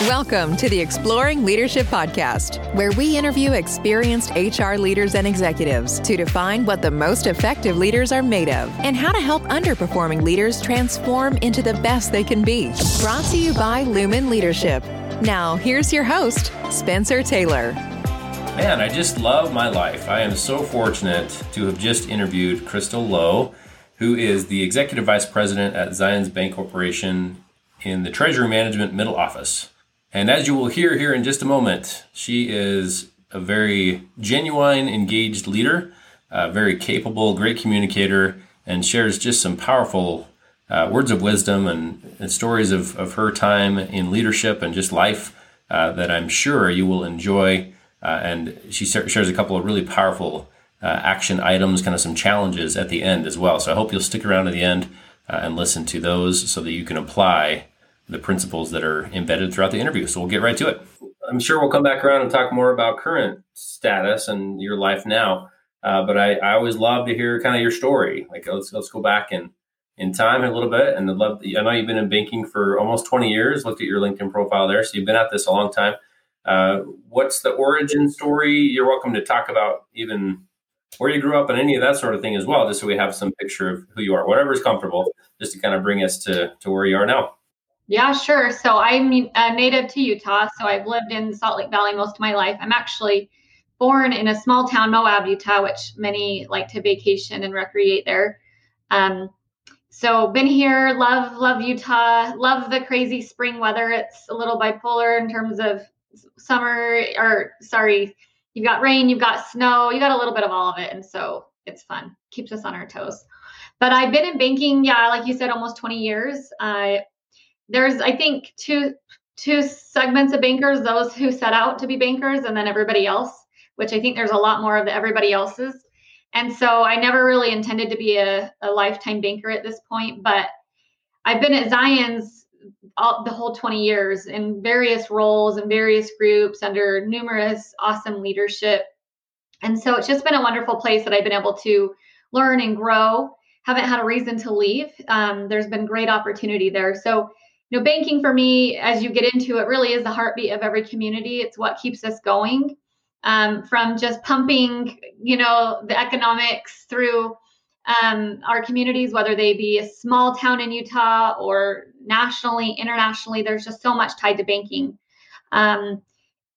Welcome to the Exploring Leadership Podcast, where we interview experienced HR leaders and executives to define what the most effective leaders are made of and how to help underperforming leaders transform into the best they can be. Brought to you by Lumen Leadership. Now, here's your host, Spencer Taylor. Man, I just love my life. I am so fortunate to have just interviewed Crystal Low, who is the Executive Vice President at Zions Bancorporation in the Treasury Management Middle Office. And as you will hear here in just a moment, she is a very genuine, engaged leader, very capable, great communicator, and shares just some powerful uh, words of wisdom and, and, stories of, of her time in leadership and just life uh, that I'm sure you will enjoy. Uh, and she shares a couple of really powerful uh, action items, kind of some challenges at the end as well. So I hope you'll stick around to the end uh, and listen to those so that you can apply the principles that are embedded throughout the interview. So we'll get right to it. I'm sure we'll come back around and talk more about current status and your life now. Uh, but I, I always love to hear kind of your story. Like let's let's go back in in time a little bit. And I'd love. I know you've been in banking for almost 20 years. Looked at your LinkedIn profile there, so you've been at this a long time. Uh, what's the origin story? You're welcome to talk about even where you grew up and any of that sort of thing as well, just so we have some picture of who you are, whatever is comfortable, just to kind of bring us to to where you are now. Yeah, sure. So I'm a native to Utah. So I've lived in Salt Lake Valley most of my life. I'm actually born in a small town, Moab, Utah, which many like to vacation and recreate there. Um, so been here, love, love Utah, love the crazy spring weather. It's a little bipolar in terms of summer, or sorry, you've got rain, you've got snow, you got a little bit of all of it. And so it's fun, keeps us on our toes. But I've been in banking, yeah, like you said, almost 20 years. I there's I think two two segments of bankers, those who set out to be bankers and then everybody else, which I think there's a lot more of the everybody else's. And so I never really intended to be a, a lifetime banker at this point, but I've been at Zions all, the whole 20 years in various roles and various groups under numerous awesome leadership. And so it's just been a wonderful place that I've been able to learn and grow. Haven't had a reason to leave. Um, there's been great opportunity there. So you know, banking for me, as you get into it, really is the heartbeat of every community. It's what keeps us going. Um, from just pumping, you know, the economics through um, our communities, whether they be a small town in Utah or nationally, internationally, there's just so much tied to banking. Um,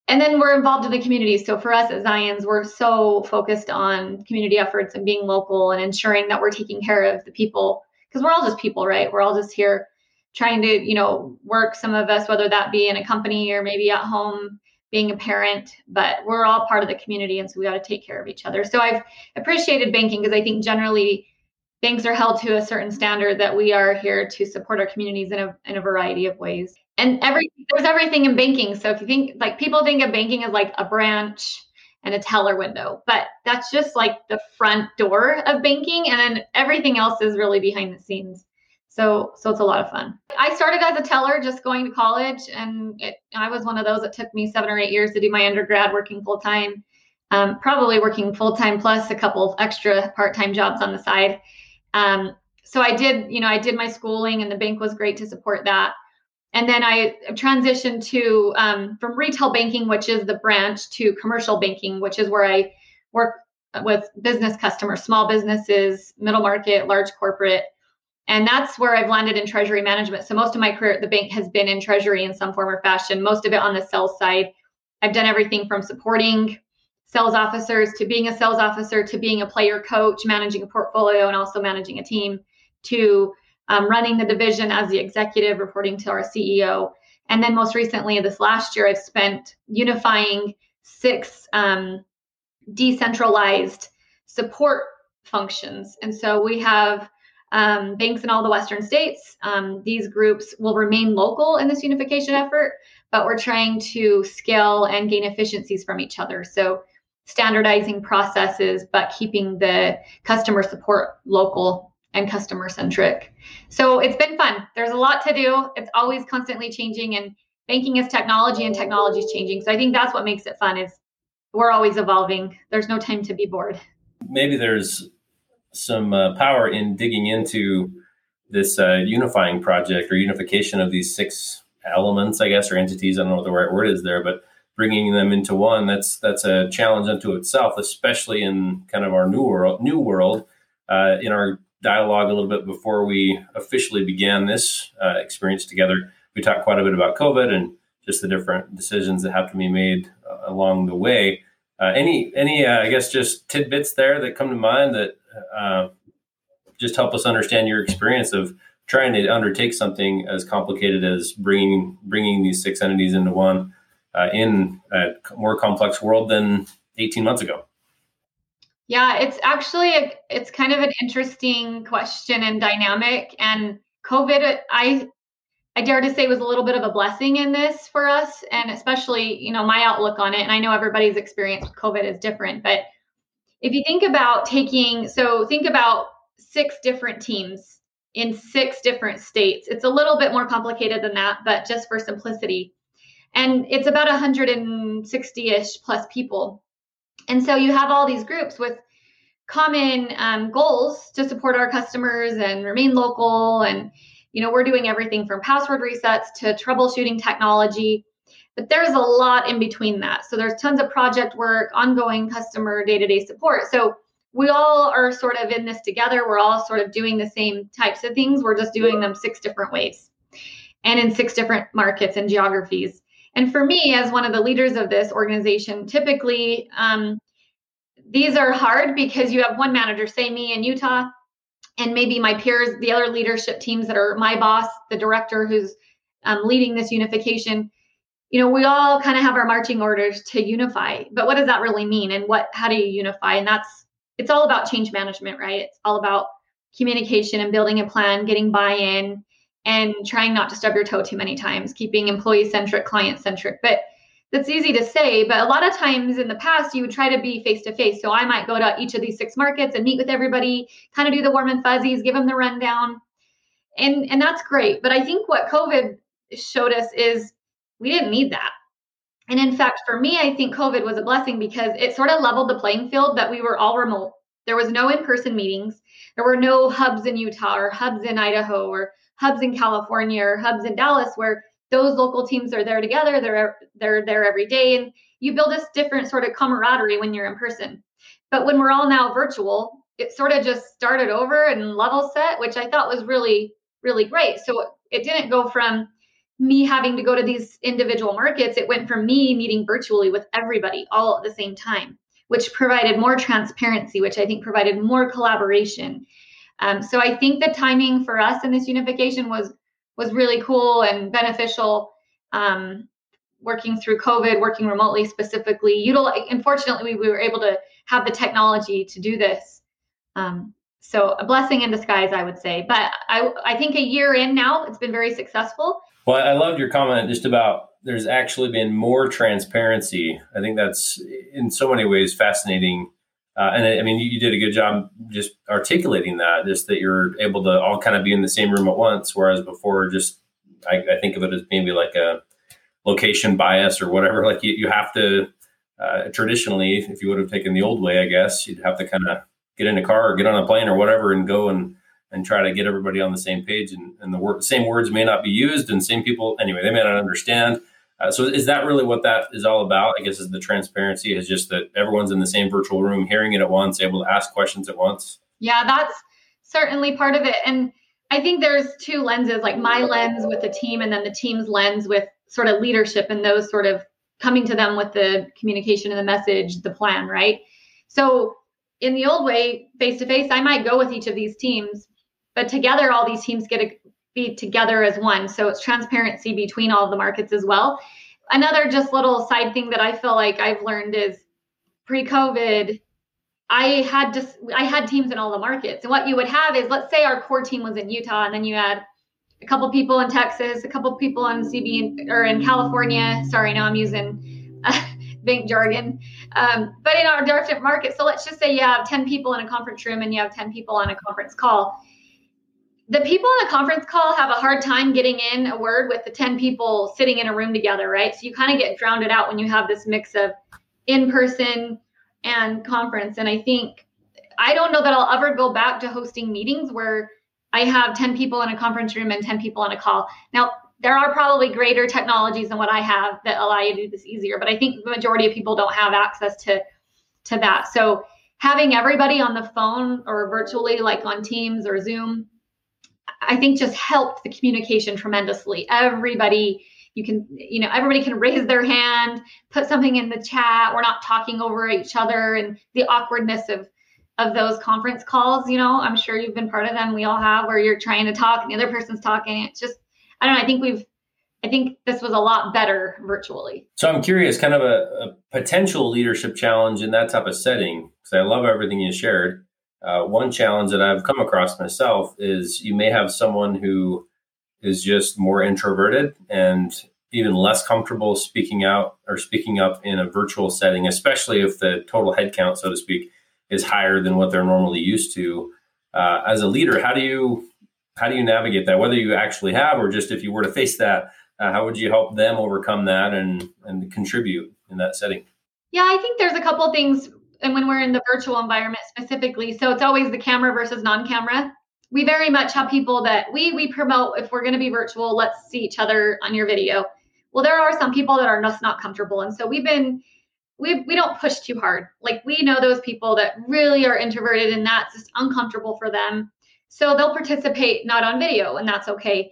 and then we're involved in the community. So for us at Zions, we're so focused on community efforts and being local and ensuring that we're taking care of the people because we're all just people, right? We're all just here trying to you know work some of us whether that be in a company or maybe at home being a parent but we're all part of the community and so we got to take care of each other. So i've appreciated banking because i think generally banks are held to a certain standard that we are here to support our communities in a, in a variety of ways. And every there's everything in banking so if you think like people think of banking as like a branch and a teller window but that's just like the front door of banking and then everything else is really behind the scenes so, so it's a lot of fun. I started as a teller, just going to college, and it, I was one of those that took me seven or eight years to do my undergrad, working full time, um, probably working full time plus a couple of extra part time jobs on the side. Um, so I did, you know, I did my schooling, and the bank was great to support that. And then I transitioned to um, from retail banking, which is the branch, to commercial banking, which is where I work with business customers, small businesses, middle market, large corporate and that's where I've landed in treasury management. So most of my career at the bank has been in treasury in some form or fashion, most of it on the sales side. I've done everything from supporting sales officers to being a sales officer to being a player coach, managing a portfolio, and also managing a team to um, running the division as the executive, reporting to our CEO. And then most recently, this last year, I've spent unifying six um, decentralized support functions. And so we have um, banks in all the Western states. Um, these groups will remain local in this unification effort, but we're trying to scale and gain efficiencies from each other. So, standardizing processes, but keeping the customer support local and customer centric. So, it's been fun. There's a lot to do, it's always constantly changing, and banking is technology, and technology is changing. So, I think that's what makes it fun is we're always evolving. There's no time to be bored. Maybe there's some uh, power in digging into this uh, unifying project or unification of these six elements, I guess, or entities. I don't know what the right word is there, but bringing them into one that's that's a challenge unto itself, especially in kind of our new world. New world. Uh, in our dialogue a little bit before we officially began this uh, experience together, we talked quite a bit about COVID and just the different decisions that have to be made uh, along the way. Uh, any any uh, I guess just tidbits there that come to mind that uh, just help us understand your experience of trying to undertake something as complicated as bringing bringing these six entities into one uh, in a more complex world than 18 months ago. Yeah, it's actually a, it's kind of an interesting question and dynamic. And COVID, I I dare to say was a little bit of a blessing in this for us, and especially you know my outlook on it. And I know everybody's experience with COVID is different, but if you think about taking so think about six different teams in six different states. It's a little bit more complicated than that, but just for simplicity. And it's about 160 ish plus people. And so you have all these groups with common um, goals to support our customers and remain local. And, you know, we're doing everything from password resets to troubleshooting technology. But there's a lot in between that. So there's tons of project work, ongoing customer day to day support. So we all are sort of in this together. We're all sort of doing the same types of things. We're just doing them six different ways and in six different markets and geographies. And for me, as one of the leaders of this organization, typically um, these are hard because you have one manager, say me in Utah, and maybe my peers, the other leadership teams that are my boss, the director who's um, leading this unification. You know, we all kind of have our marching orders to unify, but what does that really mean? And what, how do you unify? And that's, it's all about change management, right? It's all about communication and building a plan, getting buy in, and trying not to stub your toe too many times, keeping employee centric, client centric. But that's easy to say, but a lot of times in the past, you would try to be face to face. So I might go to each of these six markets and meet with everybody, kind of do the warm and fuzzies, give them the rundown. And, and that's great. But I think what COVID showed us is we didn't need that. And in fact, for me, I think COVID was a blessing because it sort of leveled the playing field that we were all remote. There was no in person meetings. There were no hubs in Utah or hubs in Idaho or hubs in California or hubs in Dallas where those local teams are there together. They're they're there every day, and you build this different sort of camaraderie when you're in person. But when we're all now virtual, it sort of just started over and level set, which I thought was really really great. So it didn't go from me having to go to these individual markets. It went from me meeting virtually with everybody all at the same time, which provided more transparency, which I think provided more collaboration um, so I think the timing for us in this unification was was really cool and beneficial. Um, working through COVID, working remotely specifically, utilize. Unfortunately, we were able to have the technology to do this. Um, so a blessing in disguise, I would say. But I, I think a year in now, it's been very successful. Well, I loved your comment just about there's actually been more transparency. I think that's in so many ways fascinating uh, and I, I mean, you, did a good job just articulating that, just that you're able to all kind of be in the same room at once. Whereas before, just I, I think of it as maybe like a location bias or whatever. Like you, you have to uh, traditionally, if you would have taken the old way, I guess you'd have to kind of get in a car or get on a plane or whatever and go and and try to get everybody on the same page. And, and the same words may not be used, and same people anyway they may not understand. Uh, so is that really what that is all about? I guess is the transparency is just that everyone's in the same virtual room, hearing it at once, able to ask questions at once. Yeah, that's certainly part of it. And I think there's two lenses, like my lens with the team, and then the team's lens with sort of leadership and those sort of coming to them with the communication and the message, the plan, right? So in the old way, face to face, I might go with each of these teams, but together all these teams get to be together as one. So it's transparency between all the markets as well. Another just little side thing that I feel like I've learned is pre-COVID, I had just I had teams in all the markets. And what you would have is let's say our core team was in Utah and then you had a couple people in Texas, a couple people in CB or in California. Sorry, now I'm using uh, bank jargon. Um, but in our different markets, so let's just say you have 10 people in a conference room and you have 10 people on a conference call the people on the conference call have a hard time getting in a word with the 10 people sitting in a room together, right? So you kind of get drowned out when you have this mix of in person and conference. And I think, I don't know that I'll ever go back to hosting meetings where I have 10 people in a conference room and 10 people on a call. Now, there are probably greater technologies than what I have that allow you to do this easier, but I think the majority of people don't have access to to that. So having everybody on the phone or virtually like on Teams or Zoom I think just helped the communication tremendously. Everybody you can you know everybody can raise their hand put something in the chat. We're not talking over each other and the awkwardness of of those conference calls you know. I'm sure you've been part of them. We all have where you're trying to talk and the other person's talking. It's just i don't know i think we've i think this was a lot better virtually. So i'm curious kind of a, a potential leadership challenge in that type of setting because i love everything you shared uh, one challenge that i've come across myself is you may have someone who is just more introverted and even less comfortable speaking out or speaking up in a virtual setting, especially if the total headcount, so to speak, is higher than what they're normally used to. Uh, as a leader, how do you how do you navigate that? Whether you actually have, or just if you were to face that, uh, how would you help them overcome that and and contribute in that setting? Yeah, I think there's a couple things, and when we're in the virtual environment specifically, so it's always the camera versus non-camera. We very much have people that we we promote if we're going to be virtual let's see each other on your video. Well there are some people that are just not comfortable and so we've been we we don't push too hard. Like we know those people that really are introverted and that's just uncomfortable for them. So they'll participate not on video and that's okay.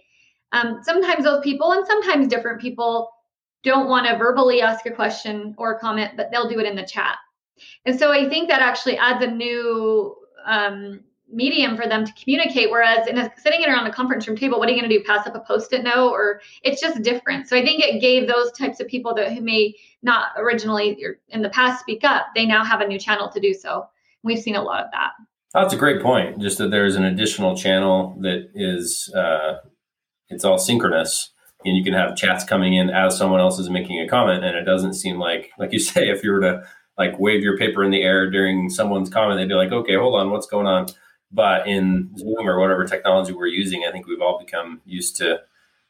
Um, sometimes those people and sometimes different people don't want to verbally ask a question or a comment but they'll do it in the chat and so i think that actually adds a new um, medium for them to communicate. Whereas in a, sitting around a conference room table, what are you going to do? Pass up a post-it note, or it's just different. So I think it gave those types of people that who may not originally or in the past speak up, they now have a new channel to do so. We've seen a lot of that. That's a great point. Just that there's an additional channel that is uh, it's all synchronous. And you can have chats coming in as someone else is making a comment, and it doesn't seem like, like you say, if you were to like wave your paper in the air during someone's comment, they'd be like, "Okay, hold on, what's going on?" But in Zoom or whatever technology we're using, I think we've all become used to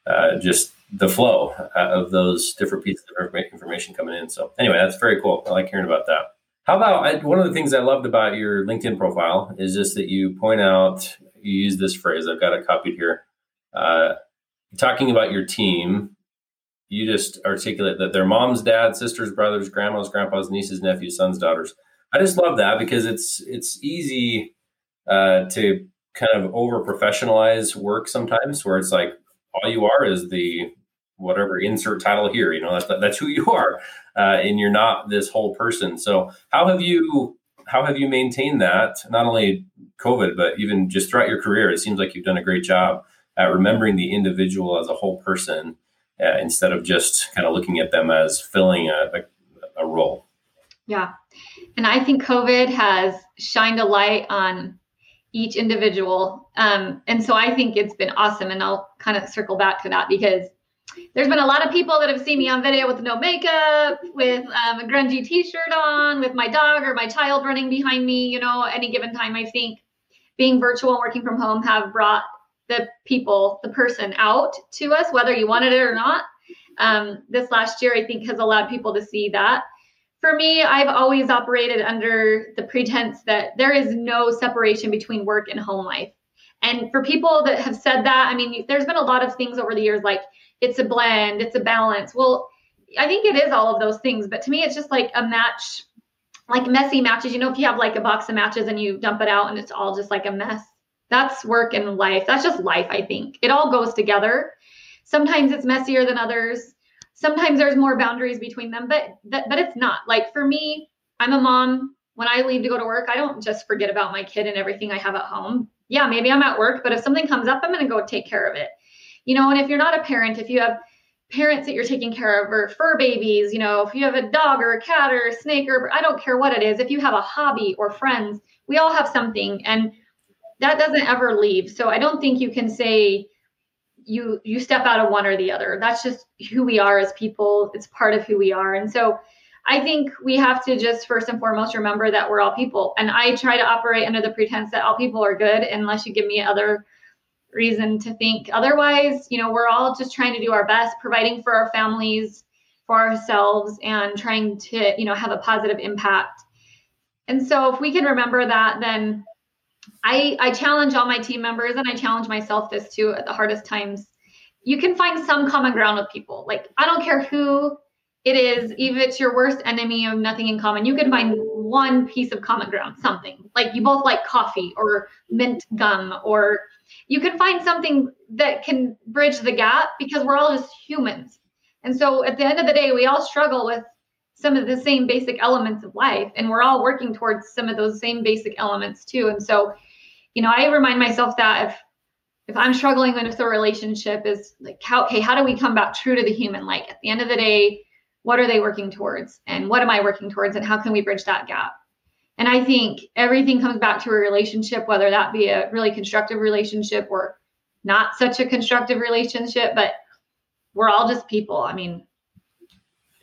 uh, just the flow uh, of those different pieces of information coming in. So anyway, that's very cool. I like hearing about that. How about I, one of the things I loved about your LinkedIn profile is just that you point out you use this phrase. I've got it copied here. Uh, talking about your team, you just articulate that they're moms, dads, sisters, brothers, grandmas, grandpas, nieces, nephews, sons, daughters. I just love that because it's it's easy uh, to kind of over professionalize work sometimes, where it's like all you are is the whatever insert title here. You know, that's that's who you are, uh, and you're not this whole person. So how have you how have you maintained that? Not only COVID, but even just throughout your career, it seems like you've done a great job at remembering the individual as a whole person uh, instead of just kind of looking at them as filling a, a, a role. Yeah. And I think COVID has shined a light on each individual. Um, and so I think it's been awesome. And I'll kind of circle back to that because there's been a lot of people that have seen me on video with no makeup, with um, a grungy t-shirt on, with my dog or my child running behind me. You know, any given time, I think being virtual and working from home have brought the people, the person out to us, whether you wanted it or not. Um, this last year, I think, has allowed people to see that for me, I've always operated under the pretense that there is no separation between work and home life. And for people that have said that, I mean, there's been a lot of things over the years like it's a blend, it's a balance. Well, I think it is all of those things, but to me, it's just like a match, like messy matches. You know, if you have like a box of matches and you dump it out and it's all just like a mess, that's work and life. That's just life, I think. It all goes together. Sometimes it's messier than others sometimes there's more boundaries between them, but that, but it's not. Like for me, I'm a mom. When I leave to go to work, I don't just forget about my kid and everything I have at home. Yeah, maybe I'm at work, but if something comes up, I'm going to go take care of it. You know, and if you're not a parent, if you have parents that you're taking care of or fur babies, you know, if you have a dog or a cat or a snake or I don't care what it is, if you have a hobby or friends, we all have something and that doesn't ever leave. So I don't think you can say you you step out of one or the other. That's just who we are as people. It's part of who we are. And so i think we have to just first and foremost remember that we're all people. And i try to operate under the pretense that all people are good unless you give me other reason to think otherwise. You know we're all just trying to do our best providing for our families for ourselves and trying to you know have a positive impact. And so if we can remember that then I, I challenge all my team members and I challenge myself this too at the hardest times you can find some common ground with people. Like I don't care who it is, even if it's your worst enemy of nothing in common, you can find one piece of common ground, something. Like you both like coffee or mint gum, or you can find something that can bridge the gap because we're all just humans. And so at the end of the day, we all struggle with some of the same basic elements of life, and we're all working towards some of those same basic elements too. And so, you know, I remind myself that if if I'm struggling with a relationship, is like how okay, how do we come back true to the human? Like at the end of the day, what are they working towards and what am i working towards and how can we bridge that gap and i think everything comes back to a relationship whether that be a really constructive relationship or not such a constructive relationship but we're all just people i mean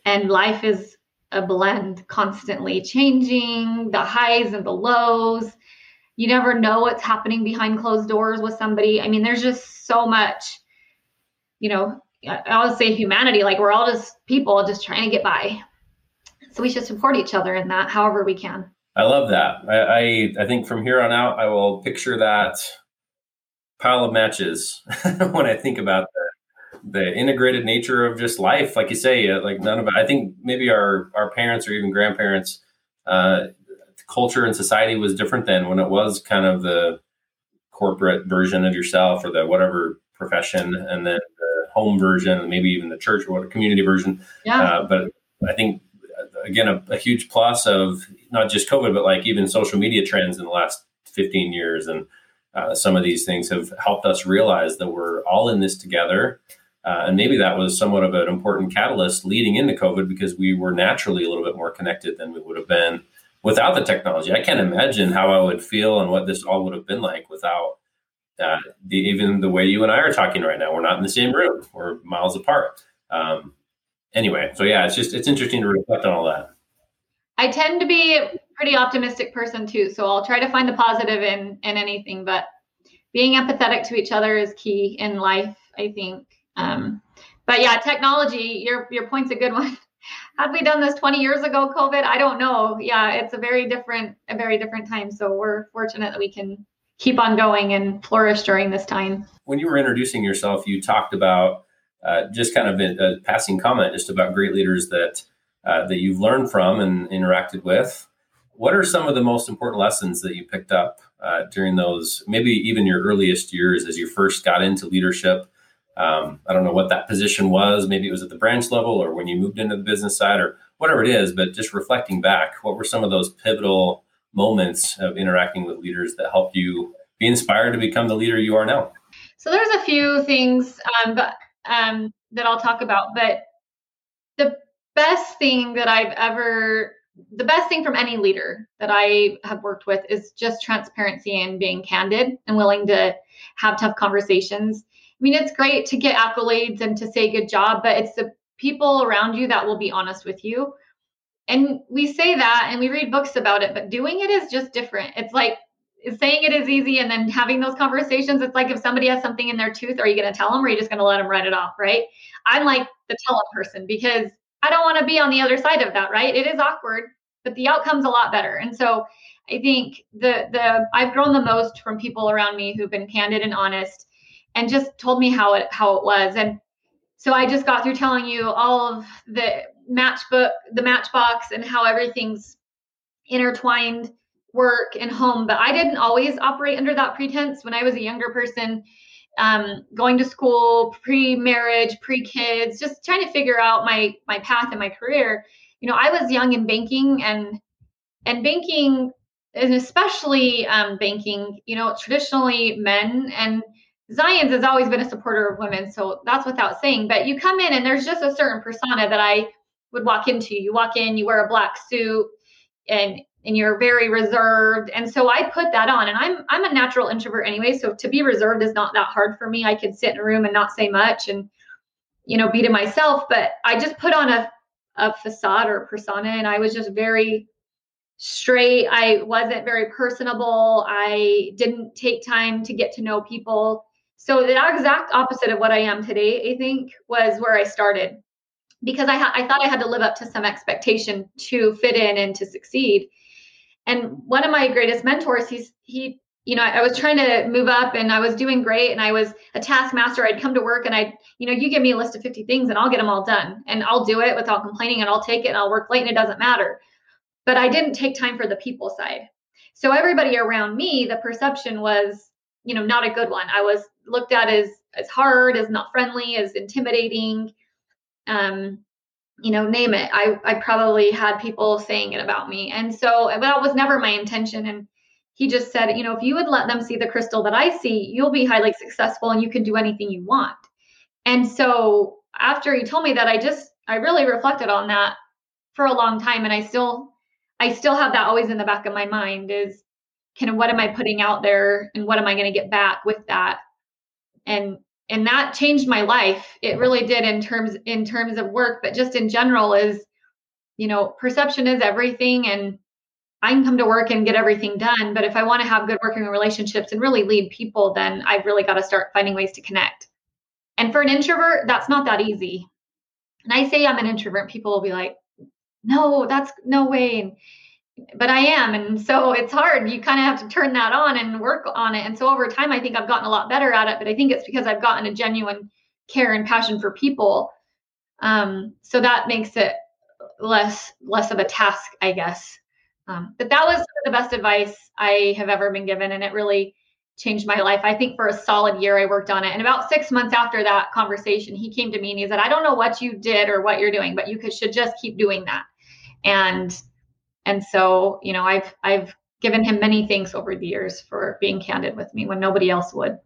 and life is a blend constantly changing the highs and the lows you never know what's happening behind closed doors with somebody i mean there's just so much you know I would say humanity, like we're all just people just trying to get by. So we should support each other in that however we can. I love that. I, I, I think from here on out, I will picture that pile of matches when I think about the, the integrated nature of just life. Like you say, uh, like none of it, I think maybe our, our parents or even grandparents, uh, culture and society was different then when it was kind of the corporate version of yourself or the whatever profession. And then the home version, maybe even the church or what a community version. Yeah. Uh, but I think again a, a, huge plus of not just COVID, but like even social media trends in the last 15 years, and uh, some of these things have helped us realize that we're all in this together. Uh, and maybe that was somewhat of an important catalyst leading into COVID because we were naturally a little bit more connected than we would have been without the technology. I can't imagine how I would feel and what this all would have been like without uh, the, even the way you and I are talking right now, we're not in the same room. We're miles apart. Um, anyway, so yeah, it's just it's interesting to reflect on all that. I tend to be a pretty optimistic person too, so I'll try to find the positive in in anything. But being empathetic to each other is key in life, I think. Um, but yeah, technology. Your your point's a good one. Had we done this 20 years ago, COVID, I don't know. Yeah, it's a very different a very different time. So we're fortunate that we can keep on going and flourish during this time. When you were introducing yourself, you talked about uh, just kind of a, passing comment just about great leaders that uh, that you've learned from and interacted with. What are some of the most important lessons that you picked up uh, during those, maybe even your earliest years as you first got into leadership? Um, I don't know what that position was. Maybe it was at the branch level or when you moved into the business side or whatever it is. But just reflecting back, what were some of those pivotal moments of interacting with leaders that helped you be inspired to become the leader you are now? So there's a few things um, but, um, that I'll talk about, but the best thing that I've ever, the best thing from any leader that I have worked with is just transparency and being candid and willing to have tough conversations. Mean, it's great to get accolades and to say good job, but it's the people around you that will be honest with you and we say that and we read books about it, but doing it is just different. It's like saying it is easy and then having those conversations. It's like if somebody has something in their tooth, are you going to tell them or are you just going to let them write it off? Right. I'm like the tell it person because I don't want to be on the other side of that. Right. It is awkward, but the outcome's a lot better. And so I think the, the, I've grown the most from people around me who've been candid and honest and just told me how it, how it was. And so I just got through telling you all of the matchbook, the matchbox, and how everything's intertwined work and home. But I didn't always operate under that pretense. When I was a younger person, um, going to school, pre-marriage, pre-kids, just trying to figure out my my path in my career. You know, I was young in banking and and banking and especially um, banking, you know, traditionally men and Zions has always been a supporter of women, so that's without saying. But you come in and there's just a certain persona that I would walk into. You walk in, you wear a black suit, and and you're very reserved. And so I put that on. And I'm I'm a natural introvert anyway, so to be reserved is not that hard for me. I could sit in a room and not say much and you know be to myself. But I just put on a a facade or persona, and I was just very straight. I wasn't very personable. I didn't take time to get to know people. So the exact opposite of what I am today, I think, was where I started because I, ha- I thought I had to live up to some expectation to fit in and to succeed. And one of my greatest mentors, he's he you know, I, I was trying to move up and I was doing great and I was a taskmaster. I'd come to work and I, you know, you give me a list of 50 things and I'll get them all done and I'll do it without complaining and I'll take it and I'll work late and it doesn't matter. But I didn't take time for the people side. So everybody around me, the perception was, you know, not a good one. I was looked at as as hard, as not friendly, as intimidating. Um, you know, name it. I I probably had people saying it about me. And so that was never my intention. And he just said, you know, if you would let them see the crystal that I see, you'll be highly successful and you can do anything you want. And so after he told me that, I just I really reflected on that for a long time. And I still I still have that always in the back of my mind is kind of what am I putting out there and what am I going to get back with that? And and that changed my life. It really did in terms in terms of work, but just in general is you know, perception is everything and I can come to work and get everything done, but if I want to have good working relationships and really lead people, then I've really got to start finding ways to connect. And for an introvert, that's not that easy. And I say I'm an introvert, people will be like, "No, that's no way." But I am, and so it's hard. You kind of have to turn that on and work on it. And so over time, I think I've gotten a lot better at it. But I think it's because I've gotten a genuine care and passion for people. Um, so that makes it less less of a task, I guess. Um, but that was the best advice I have ever been given, and it really changed my life. I think for a solid year, I worked on it. And about six months after that conversation, he came to me and he said, I don't know what you did or what you're doing, but you could, should just keep doing that. And and so, you know, I've I've given him many thanks over the years for being candid with me when nobody else would.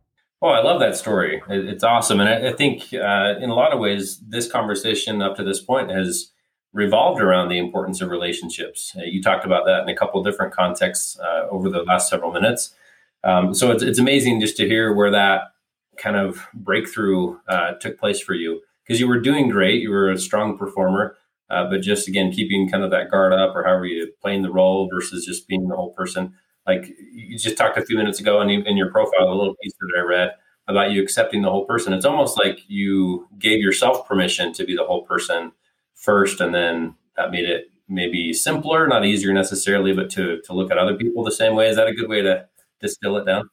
Oh, I love that story. It's awesome, and I, I think uh, in a lot of ways, this conversation up to this point has revolved around the importance of relationships. Uh, you talked about that in a couple different contexts uh, over the last several minutes. Um, so it's, it's amazing just to hear where that kind of breakthrough uh, took place for you because you were doing great. You were a strong performer, uh, but just again, keeping kind of that guard up or however you playing the role versus just being the whole person. Like you just talked a few minutes ago in, in your profile, a little piece that I read about you accepting the whole person. It's almost like you gave yourself permission to be the whole person first, and then that made it maybe simpler, not easier necessarily, but to to look at other people the same way. Is that a good way to distill it down?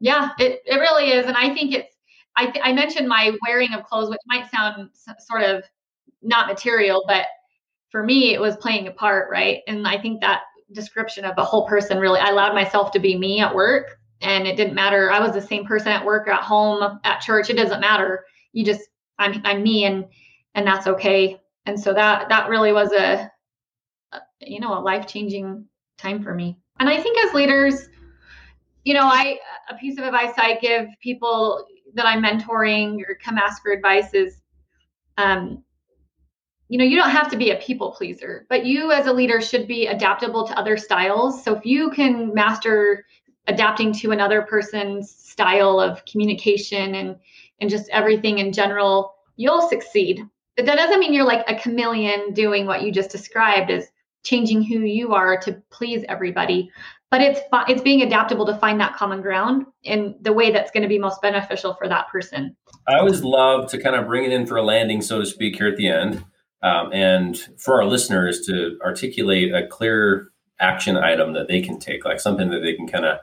Yeah, it, it really is, and I think it's. I, th- I mentioned my wearing of clothes, which might sound sort of not material, but for me, it was playing a part, right? And I think that description of the whole person really, I allowed myself to be me at work, and it didn't matter. I was the same person at work, at home, at church. It doesn't matter. You just, I'm, I'm me, and and that's okay and so that that really was a, a you know a life changing time for me and i think as leaders you know i a piece of advice i give people that i'm mentoring or come ask for advice is um, you know you don't have to be a people pleaser but you as a leader should be adaptable to other styles so if you can master adapting to another person's style of communication and and just everything in general you'll succeed but that doesn't mean you're like a chameleon doing what you just described as changing who you are to please everybody. But it's it's being adaptable to find that common ground in the way that's going to be most beneficial for that person. I always love to kind of bring it in for a landing, so to speak, here at the end, um, and for our listeners to articulate a clear action item that they can take, like something that they can kind of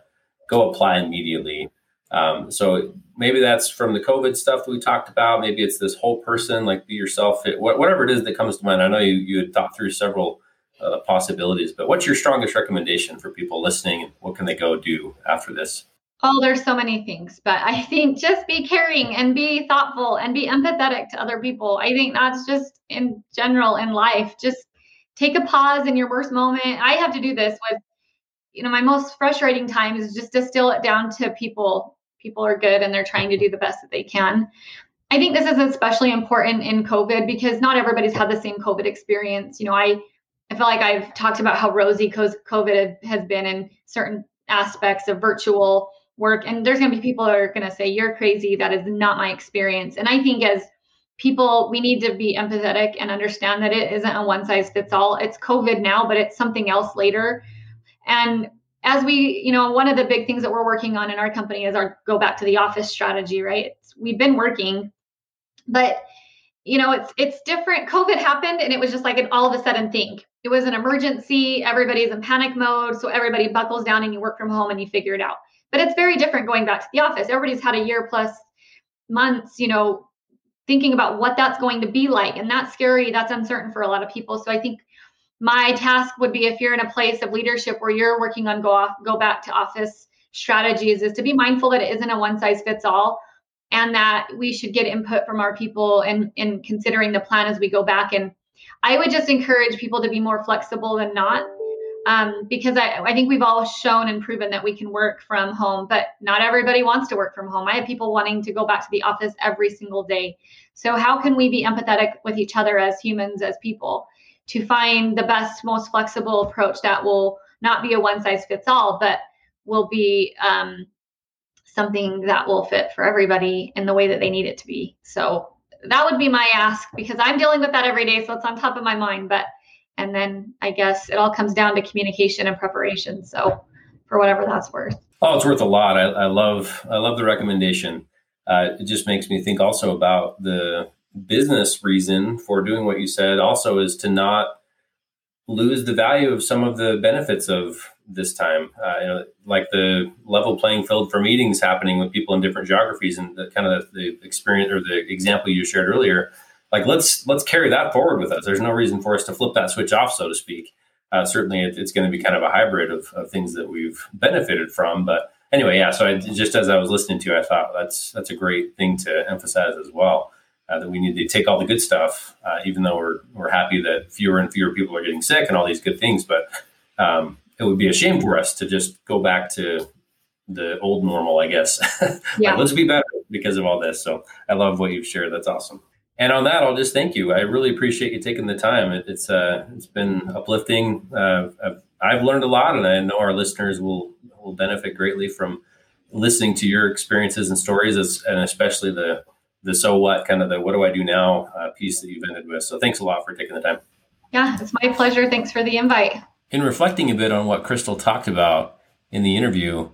go apply immediately um, so maybe that's from the COVID stuff that we talked about. Maybe it's this whole person, like be yourself, it, whatever it is that comes to mind. I know you, you had thought through several uh, possibilities, but what's your strongest recommendation for people listening? What can they go do after this? Oh, there's so many things, but I think just be caring and be thoughtful and be empathetic to other people. I think that's just in general in life. Just take a pause in your worst moment. I have to do this with, you know, my most frustrating time is just distill it down to people people are good and they're trying to do the best that they can. I think this is especially important in COVID because not everybody's had the same COVID experience. You know, I I feel like I've talked about how rosy COVID has been in certain aspects of virtual work, and there's going to be people that are going to say you're crazy. That is not my experience. And I think as people, we need to be empathetic and understand that it isn't a one size fits all. It's COVID now, but it's something else later. And as we, you know, one of the big things that we're working on in our company is our go back to the office strategy, right? It's, we've been working, but you know, it's it's different. COVID happened and it was just like an all of a sudden thing. It was an emergency. Everybody's in panic mode, so everybody buckles down and you work from home and you figure it out. But it's very different going back to the office. Everybody's had a year plus months, you know, thinking about what that's going to be like. And that's scary. That's uncertain for a lot of people. So I think my task would be if you're in a place of leadership where you're working on go off, go back to office strategies is to be mindful that it isn't a one size fits all and that we should get input from our people and in considering the plan as we go back and i would just encourage people to be more flexible than not um, because I, I think we've all shown and proven that we can work from home but not everybody wants to work from home i have people wanting to go back to the office every single day so how can we be empathetic with each other as humans as people to find the best most flexible approach that will not be a one size fits all but will be um, something that will fit for everybody in the way that they need it to be. So that would be my ask because I'm dealing with that every day. So it's on top of my mind. But, and then I guess it all comes down to communication and preparation. So for whatever that's worth. Oh, it's worth a lot. I, I love, I love the recommendation. Uh, it just makes me think also about the business reason for doing what you said also is to not lose the value of some of the benefits of this time. Uh, you know, like the level playing field for meetings happening with people in different geographies, and the kind of the, the experience or the example you shared earlier. Like let's let's carry that forward with us. There's no reason for us to flip that switch off, so to speak. Uh, certainly, it, it's going to be kind of a hybrid of, of things that we've benefited from. But anyway, yeah. So I, just as I was listening to, you, I thought that's that's a great thing to emphasize as well. Uh, that we need to take all the good stuff, uh, even though we're we're happy that fewer and fewer people are getting sick and all these good things. But um, it would be a shame for us to just go back to the old normal, I guess. Yeah. like, let's be better because of all this. So I love what you've shared. That's awesome. And on that, I'll just thank you. I really appreciate you taking the time. It, it's uh, it's been uplifting. Uh, I've, I've learned a lot, and I know our listeners will will benefit greatly from listening to your experiences and stories, as, and especially the the so what kind of the what do I do now uh, piece that you've ended with. So thanks a lot for taking the time. Yeah, it's my pleasure. Thanks for the invite in reflecting a bit on what Crystal talked about in the interview,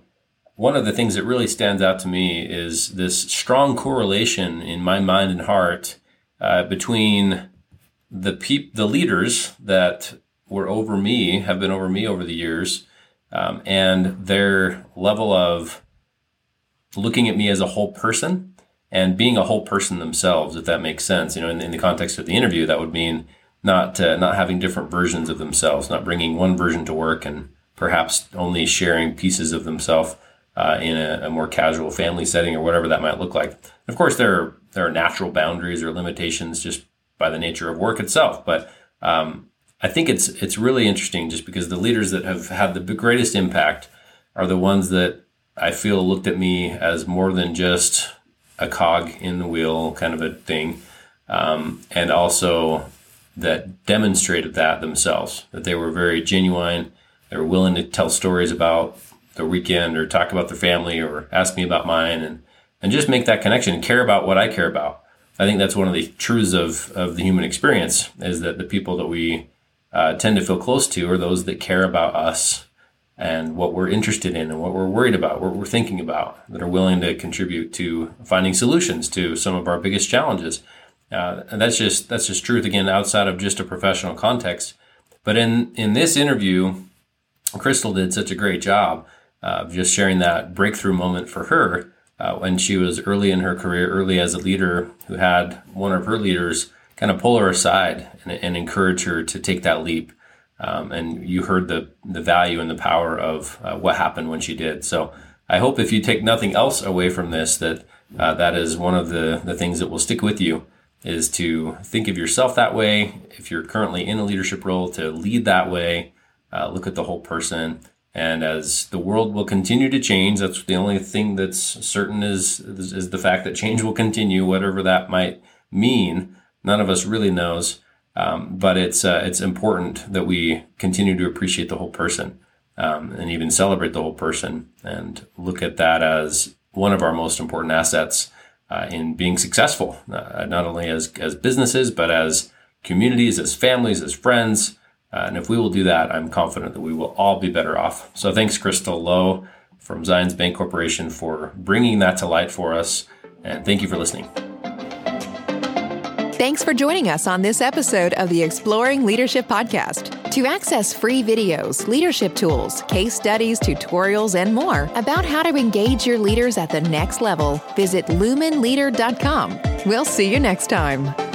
one of the things that really stands out to me is this strong correlation in my mind and heart uh, between the peop- the leaders that were over me, have been over me over the years, um, and their level of looking at me as a whole person and being a whole person themselves, if that makes sense. You know, in, in the context of the interview, that would mean not uh, not having different versions of themselves, not bringing one version to work, and perhaps only sharing pieces of themselves uh, in a, a, more casual family setting or whatever that might look like. Of course, there are, there are natural boundaries or limitations just by the nature of work itself, but um, I think it's it's really interesting just because the leaders that have had the greatest impact are the ones that I feel looked at me as more than just a cog in the wheel kind of a thing, um, and also that demonstrated that themselves, that they were very genuine. They were willing to tell stories about their weekend or talk about their family or ask me about mine and, and just make that connection and care about what I care about. I think that's one of the truths of, of the human experience is that the people that we uh, tend to feel close to are those that care about us and what we're interested in and what we're worried about, what we're thinking about, that are willing to contribute to finding solutions to some of our biggest challenges. Uh, and that's just that's just truth again outside of just a professional context. But in in this interview, Crystal did such a great job of just sharing that breakthrough moment for her uh, when she was early in her career, early as a leader who had one of her leaders kind of pull her aside and, and encourage her to take that leap. Um, and you heard the the value and the power of uh, what happened when she did. So I hope if you take nothing else away from this, that uh, that is one of the the things that will stick with you is to think of yourself that way. If you're currently in a leadership role, to lead that way, uh, look at the whole person. And as the world will continue to change, that's the only thing that's certain is, is, the fact that change will continue, whatever that might mean. None of us really knows. Um, but it's uh, it's important that we continue to appreciate the whole person um, and even celebrate the whole person and look at that as one of our most important assets uh, in being successful, uh, not only as, as businesses, but as communities, as families, as friends. Uh, and if we will do that, I'm confident that we will all be better off. So thanks, Crystal Low from Zions Bancorporation for bringing that to light for us. And thank you for listening. Thanks for joining us on this episode of the Exploring Leadership Podcast. To access free videos, leadership tools, case studies, tutorials, and more about how to engage your leaders at the next level, visit lumenleader.com. We'll see you next time.